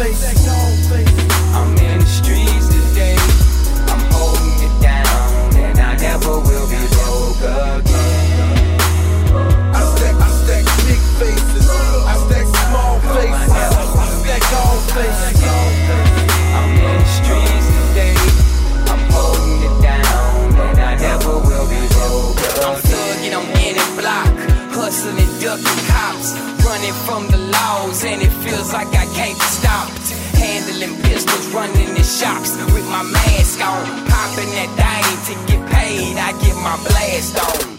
I'm in the streets today. I'm holding it down, and I never will be broke again. I stack, I stack big faces. I stack small faces. I stack all faces. Ducking cops, running from the laws, and it feels like I can't stopped. Handling pistols, running in shops with my mask on, popping that thing to get paid. I get my blast on.